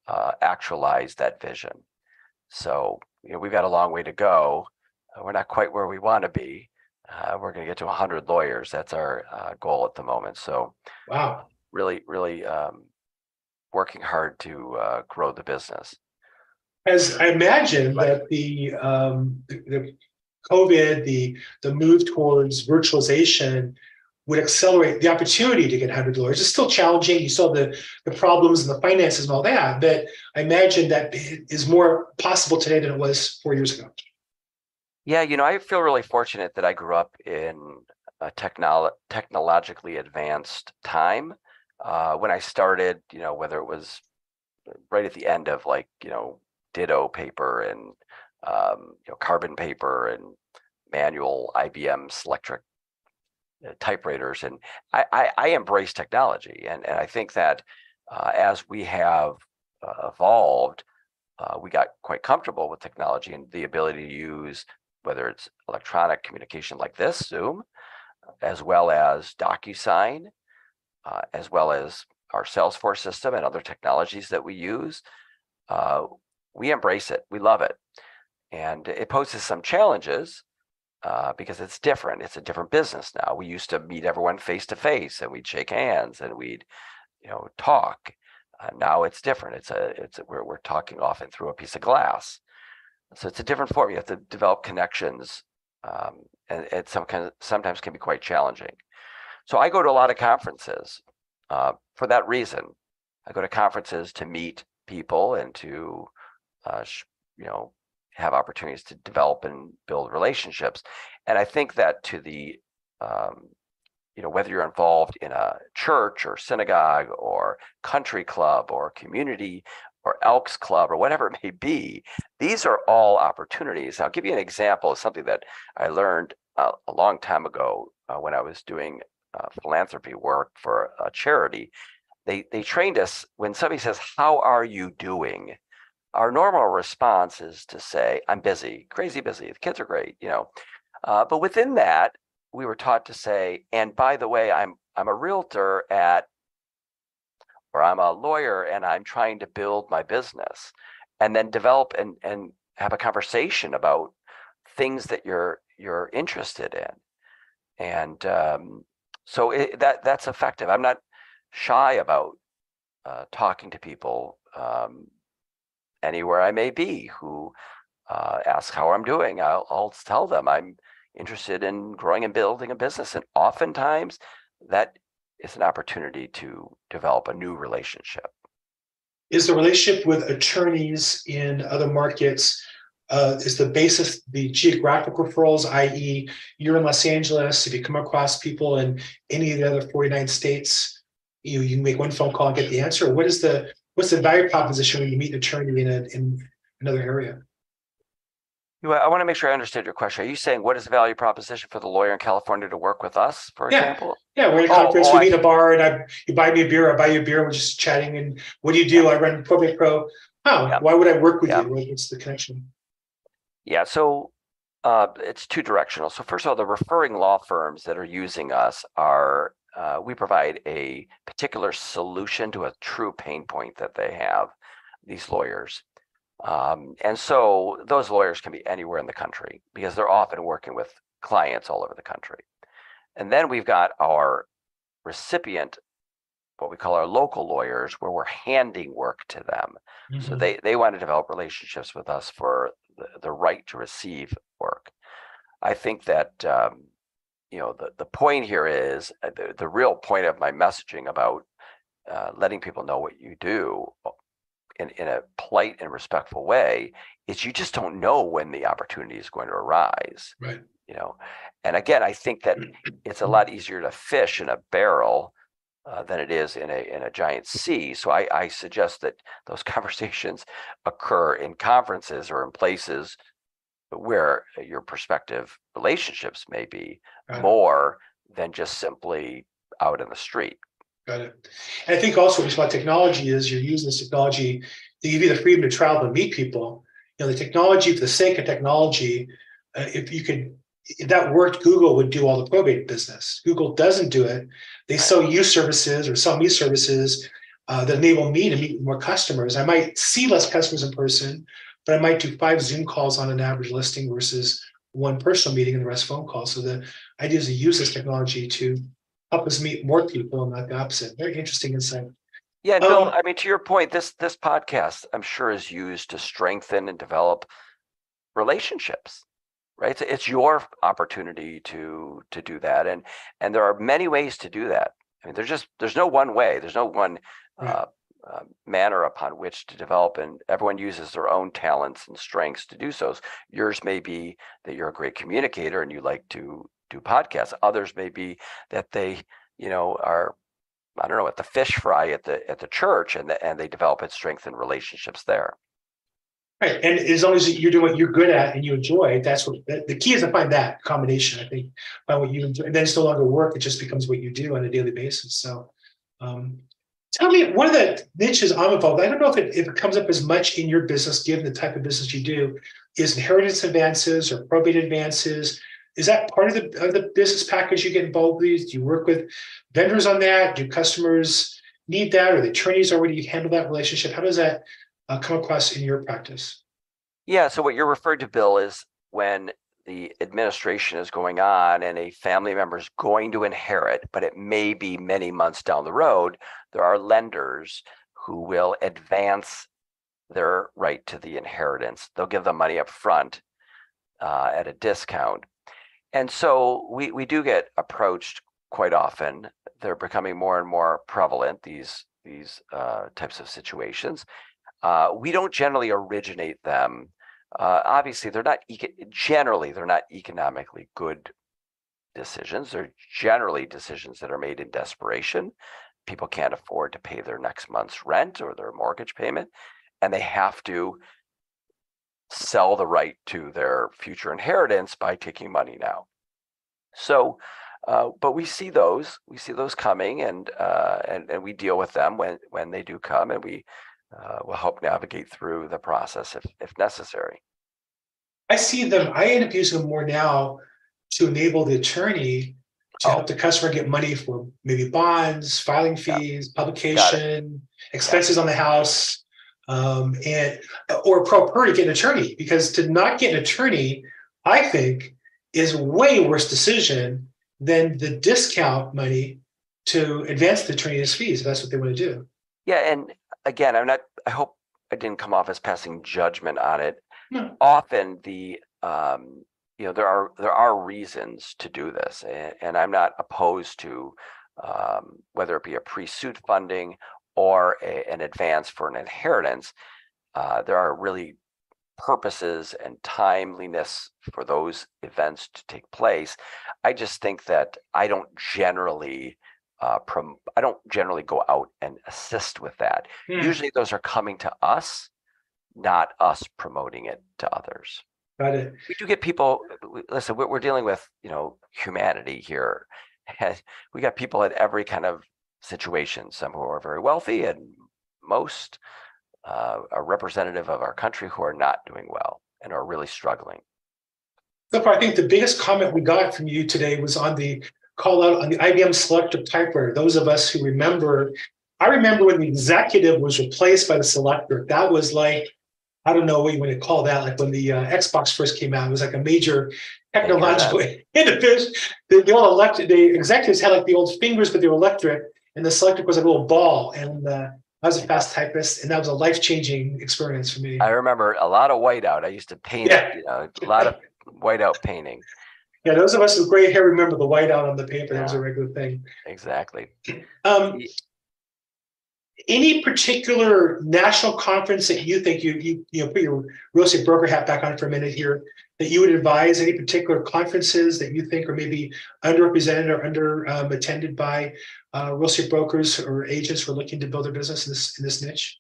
uh, actualize that vision. So you know, we've got a long way to go. Uh, we're not quite where we want to be. Uh, we're going to get to 100 lawyers. That's our uh, goal at the moment. So Wow. really, really um, working hard to uh, grow the business. As I imagine that the um the, the COVID, the the move towards virtualization would accelerate the opportunity to get hundred lawyers. It's still challenging. You saw the the problems and the finances and all that, but I imagine that is more possible today than it was four years ago. Yeah, you know, I feel really fortunate that I grew up in a technolo- technologically advanced time. Uh, when I started, you know, whether it was right at the end of like, you know, Ditto paper and um, you know, carbon paper and manual IBM Selectric uh, typewriters, and I, I, I embrace technology, and and I think that uh, as we have uh, evolved, uh, we got quite comfortable with technology and the ability to use whether it's electronic communication like this, Zoom, as well as DocuSign, uh, as well as our Salesforce system and other technologies that we use. Uh, we embrace it. We love it. And it poses some challenges uh, because it's different. It's a different business now. We used to meet everyone face to face and we'd shake hands and we'd, you know, talk. Uh, now it's different. It's a, it's a, we're, we're talking often through a piece of glass. So it's a different form. You have to develop connections, um, and it some kind of, sometimes can be quite challenging. So I go to a lot of conferences uh, for that reason. I go to conferences to meet people and to, uh, you know, have opportunities to develop and build relationships. And I think that to the, um, you know, whether you're involved in a church or synagogue or country club or community or Elks Club or whatever it may be, these are all opportunities. I'll give you an example of something that I learned uh, a long time ago uh, when I was doing uh, philanthropy work for a charity. They they trained us when somebody says, "How are you doing?" Our normal response is to say, "I'm busy, crazy busy. The kids are great," you know. Uh, but within that, we were taught to say, "And by the way, I'm I'm a realtor at or I'm a lawyer and I'm trying to build my business and then develop and and have a conversation about things that you're you're interested in and um, so it, that that's effective i'm not shy about uh, talking to people um, anywhere i may be who uh, ask how i'm doing I'll, I'll tell them i'm interested in growing and building a business. And oftentimes that is an opportunity to develop a new relationship. Is the relationship with attorneys in other markets, uh, is the basis the geographic referrals, i.e. you're in Los Angeles, if you come across people in any of the other forty-nine states, you, you make one phone call and get the answer, what is the, what's the value proposition when you meet an attorney in a, in another area? You- I want to make sure I understood your question. Are you saying what is the value proposition for the lawyer in California to work with us, for Yeah. example? Yeah, we're at a Oh, conference, oh, we I meet in a bar and I, you buy me a beer, I buy you a beer, we're just chatting and what do you do? I run probate pro. Oh, Yeah. why would I work with Yeah. you? What- What's the connection? Yeah, so uh, it's two directional. So first of all, the referring law firms that are using us are, uh, we provide a particular solution to a true pain point that they have, these lawyers. Um, and so those lawyers can be anywhere in the country because they're often working with clients all over the country. And then we've got our recipient, what we call our local lawyers, where we're handing work to them. So Mhm. they they want to develop relationships with us for the, the right to receive work. I think that um, you know the the point here is uh, the the real point of my messaging about uh, letting people know what you do in in a polite and respectful way is you just don't know when the opportunity is going to arise. Right. You know, and again, I think that it's a lot easier to fish in a barrel uh, than it is in a in a giant sea. So I, I suggest that those conversations occur in conferences or in places where your prospective relationships may be it. more than just simply out in the street. Got it. And I think also what's about technology is you're using this technology to give you the freedom to travel and meet people. You know, the technology for the sake of technology, uh, if you could, if that worked, Google would do all the probate business. Google doesn't do it. They sell you services or sell me services uh, that enable me to meet more customers. I might see less customers in person, but I might do five Zoom calls on an average listing versus one personal meeting and the rest phone calls. So the idea is to use this technology to help us meet more people, not the opposite. Very interesting insight. Yeah, no, Um, I mean to your point, this this podcast I'm sure is used to strengthen and develop relationships. Right. It's, it's your opportunity to to do that. And and there are many ways to do that. I mean, there's just there's no one way, there's no one Right. uh, uh, manner upon which to develop and everyone uses their own talents and strengths to do so. Yours may be that you're a great communicator and you like to do podcasts. Others may be that they, you know, are I don't know at the fish fry at the at the church and the, and they develop and strengthen relationships there. Right. And as long as you're doing what you're good at and you enjoy, that's what the, key is to find that combination. I think find what you enjoy, and then it's no longer work. It just becomes what you do on a daily basis. So, um, tell me one of the niches I'm involved. I don't know if it, if it comes up as much in your business, given the type of business you do, is inheritance advances or probate advances. Is that part of the of the business package you get involved with? Do you work with vendors on that? Do customers need that, or the attorneys already handle that relationship? How does that uh, come across in your practice? Yeah. So what you're referring to, Bill, is when the administration is going on and a family member is going to inherit, but it may be many months down the road, there are lenders who will advance their right to the inheritance. They'll give them money up front uh, at a discount. And so we, we do get approached quite often. They're becoming more and more prevalent, these, these uh, types of situations. Uh, we don't generally originate them. Uh, obviously, they're not eco- generally they're not economically good decisions. They're generally decisions that are made in desperation. People can't afford to pay their next month's rent or their mortgage payment, and they have to sell the right to their future inheritance by taking money now. So, uh, but we see those, we see those coming, and uh, and and we deal with them when when they do come, and we uh, will help navigate through the process if if necessary. I see them, I end up using them more now to enable the attorney to Oh. help the customer get money for maybe bonds, filing Yeah. fees, publication, expenses on the house. Um, and, or pro per to get an attorney, because to not get an attorney, I think, is way worse decision than the discount money to advance the attorney's fees, if that's what they want to do. Yeah, and again, I'm not. I hope I didn't come off as passing judgment on it. No. Often the um, you know, there are there are reasons to do this, and, and I'm not opposed to um, whether it be a pre-suit funding or a, an advance for an inheritance. Uh, there are really purposes and timeliness for those events to take place. I just think that I don't generally uh, prom- I don't generally go out and assist with that. Hmm, Usually those are coming to us, not us promoting it to others. Got it. We do get people, listen, we're, we're dealing with, you know, humanity here. And we got people at every kind of situation, some who are very wealthy and most uh, are representative of our country who are not doing well and are really struggling. So far, I think the biggest comment we got from you today was on the call out on the IBM Selectric typewriter. Those of us who remember, I remember when the executive was replaced by the Selectric. That was like, I don't know what you want to call that, like when the uh, Xbox first came out, it was like a major technological innovation. The, the old electric, the executives had like the old fingers, but they were electric, and the Selectric was like a little ball. And uh, I was a fast typist, and that was a life changing experience for me. I remember a lot of whiteout. I used to paint, Yeah. you know, a lot of whiteout painting. Yeah, those of us with gray hair remember the whiteout on the paper. That was a regular thing. Exactly. Um, any particular national conference that you think you, you, you know, put your real estate broker hat back on for a minute here, that you would advise, any particular conferences that you think are maybe underrepresented or under, um, attended by, uh, real estate brokers or agents who are looking to build their business in this, in this niche?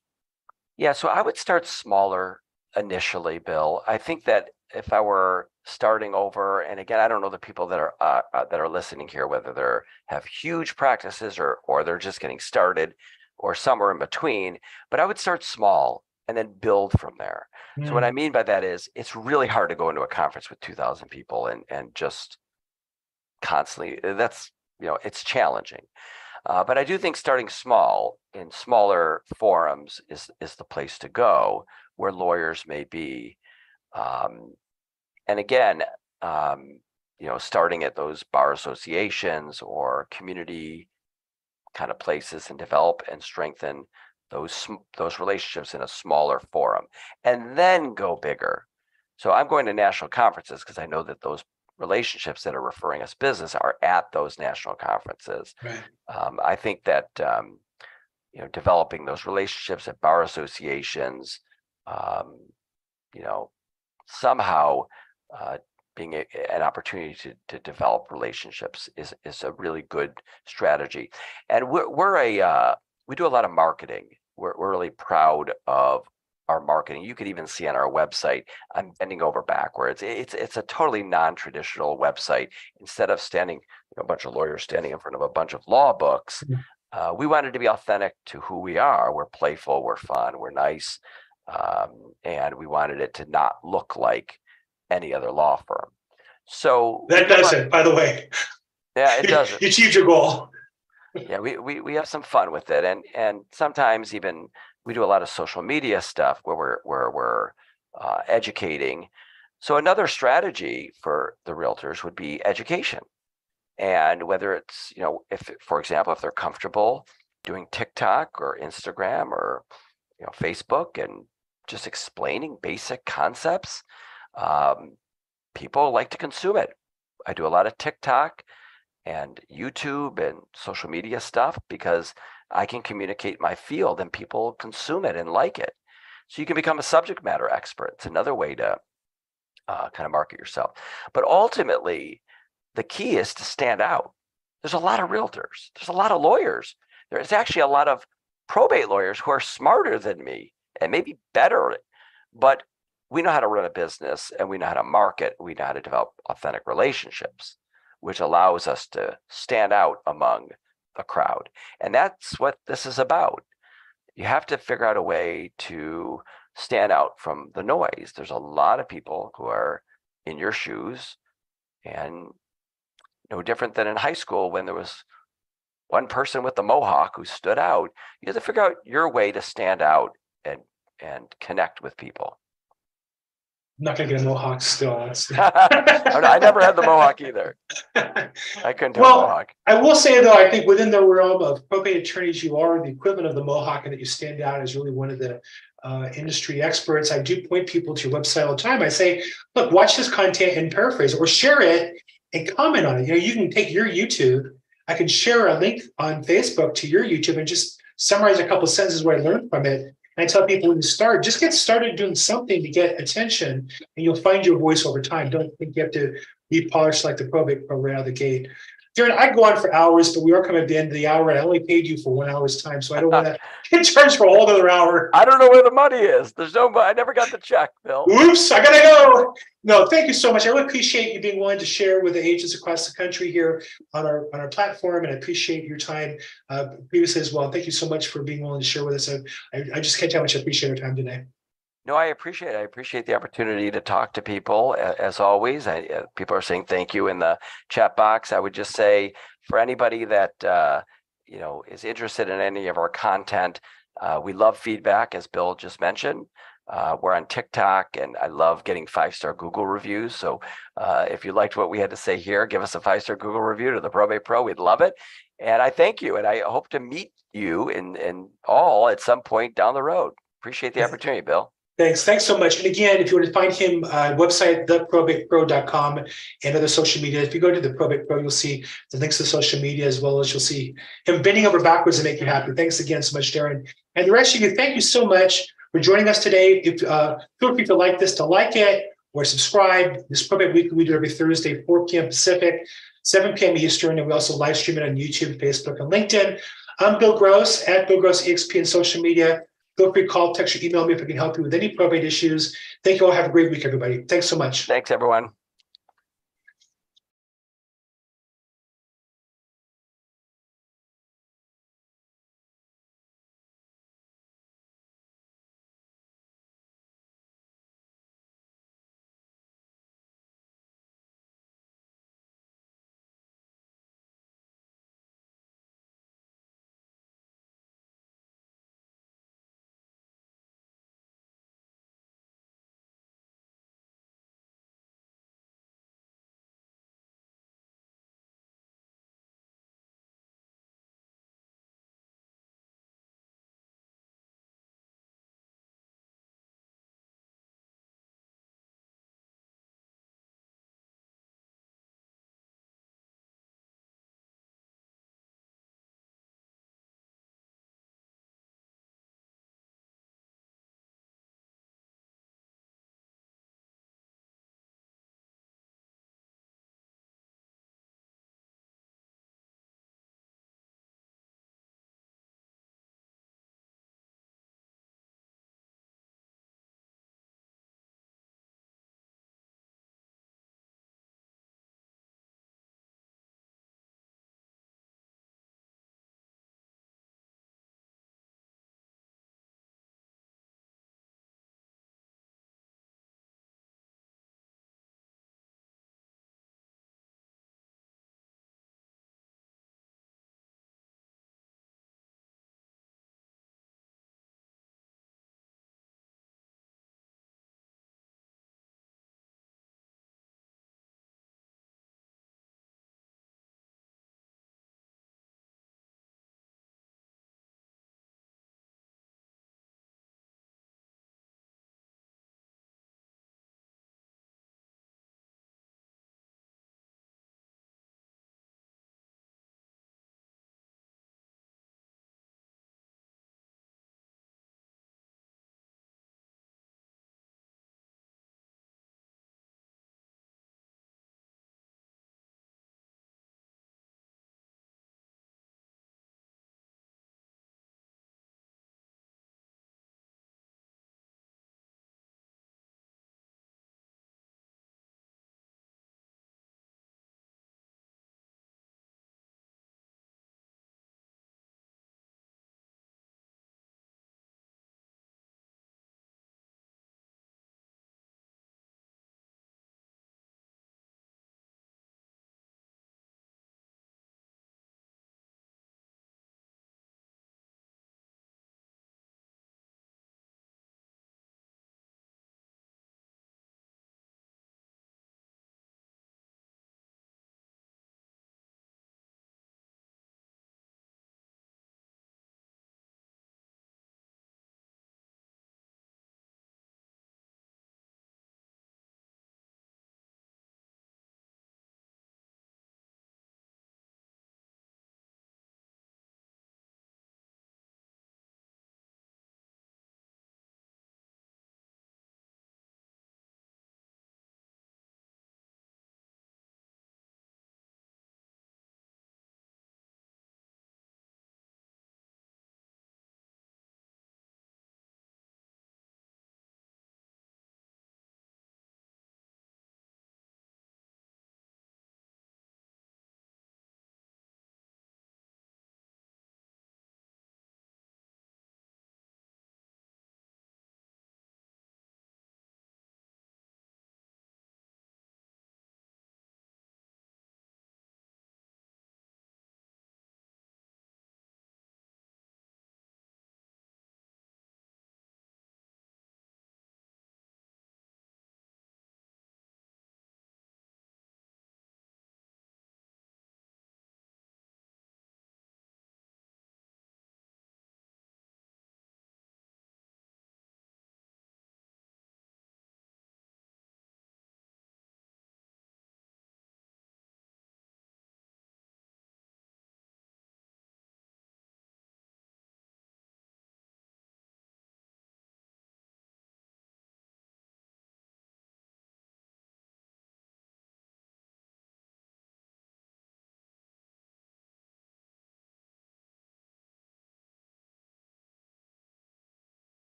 Yeah, so I would start smaller initially, Bill. I think that if I were starting over, and again, I don't know the people that are uh, uh, that are listening here, whether they're have huge practices or or they're just getting started, or somewhere in between. But I would start small and then build from there. So what I mean by that is, it's really hard to go into a conference with two thousand people and and just constantly. uh, That's you know, it's challenging. Uh, but I do think starting small in smaller forums is is the place to go where lawyers may be. Um, and again, um, you know, starting at those bar associations or community kind of places and develop and strengthen those those relationships in a smaller forum, and then go bigger. So I'm going to national conferences because I know that those relationships that are referring us business are at those national conferences Right. um, I think that um, you know developing those relationships at bar associations, um, you know, somehow uh, being a, an opportunity to to develop relationships is is a really good strategy. And we're we're a uh, we do a lot of marketing. We're we're really proud of our marketing. You could even see on our website. I'm bending over backwards. It's it's a totally non-traditional website. Instead of standing you know, a bunch of lawyers standing in front of a bunch of law books. Mhm. Uh, we wanted to be authentic to who we are. We're playful, we're fun, we're nice, um, and we wanted it to not look like any other law firm. So That does lot- it, by the way. Yeah, it does. You achieved your goal. yeah, we, we we have some fun with it, and and sometimes even we do a lot of social media stuff where we're where we're uh, educating. So another strategy for the realtors would be education, and whether it's you know if for example if they're comfortable doing TikTok or Instagram or you know Facebook and just explaining basic concepts, um, people like to consume it. I do a lot of TikTok and YouTube and social media stuff because I can communicate my field and people consume it and like it. So you can become a subject matter expert. It's another way to uh, kind of market yourself. But ultimately, the key is to stand out. There's a lot of realtors, there's a lot of lawyers. There's actually a lot of probate lawyers who are smarter than me and maybe better, but we know how to run a business and we know how to market, we know how to develop authentic relationships which allows us to stand out among the crowd. And that's what this is about. You have to figure out a way to stand out from the noise. There's a lot of people who are in your shoes and no different than in high school when there was one person with the mohawk who stood out. You have to figure out your way to stand out and and connect with people. I'm not gonna get a mohawk still. I never had the mohawk either. I couldn't do a Well, mohawk. I will say though, I think within the realm of probate attorneys, you are the equivalent of the Mohawk and that you stand out as really one of the uh, industry experts. I do point people to your website all the time. I say, look, watch this content and paraphrase or share it and comment on it. You know, you can take your YouTube. I can share a link on Facebook to your YouTube and just summarize a couple sentences what I learned from it. I tell people when you start, just get started doing something to get attention, and you'll find your voice over time. Don't think you have to be polished like the probate pro right out of the gate. Darren, I go on for hours, but we are coming at the end of the hour, and I only paid you for one hour's time, so I don't want to get charged for a whole other hour. I don't know where the money is. There's no, I never got the check, Bill. Oops, I gotta go. No, thank you so much. I really appreciate you being willing to share with the agents across the country here on our on our platform, and I appreciate your time uh, previously as well. Thank you so much for being willing to share with us. I, I, I just can't tell how much I appreciate your time today. No, I appreciate it. I appreciate the opportunity to talk to people as always. I, uh, people are saying thank you in the chat box. I would just say for anybody that, uh, you know, is interested in any of our content, uh, we love feedback, as Bill just mentioned. Uh, we're on TikTok and I love getting five-star Google reviews. So uh, if you liked what we had to say here, give us a five-star Google review to the Probate Pro. We'd love it. And I thank you. And I hope to meet you in, in all at some point down the road. Appreciate the opportunity, Bill. Thanks. Thanks so much. And again, if you want to find him, uh, website, theprobatepro.com and other social media. If you go to the Probate Pro, you'll see the links to social media as well as you'll see him bending over backwards to make you happy. Thanks again so much, Darren. And the rest of you, thank you so much for joining us today. If uh, feel free to like this, to like it or subscribe. This Probate Weekly we do every Thursday, 4 p.m. Pacific, 7 p.m. Eastern, and we also live stream it on YouTube, Facebook, and LinkedIn. I'm Bill Gross at Bill Gross EXP and social media. Feel free to call, text, or email me if I can help you with any probate issues. Thank you all. Have a great week, everybody. Thanks so much. Thanks, everyone.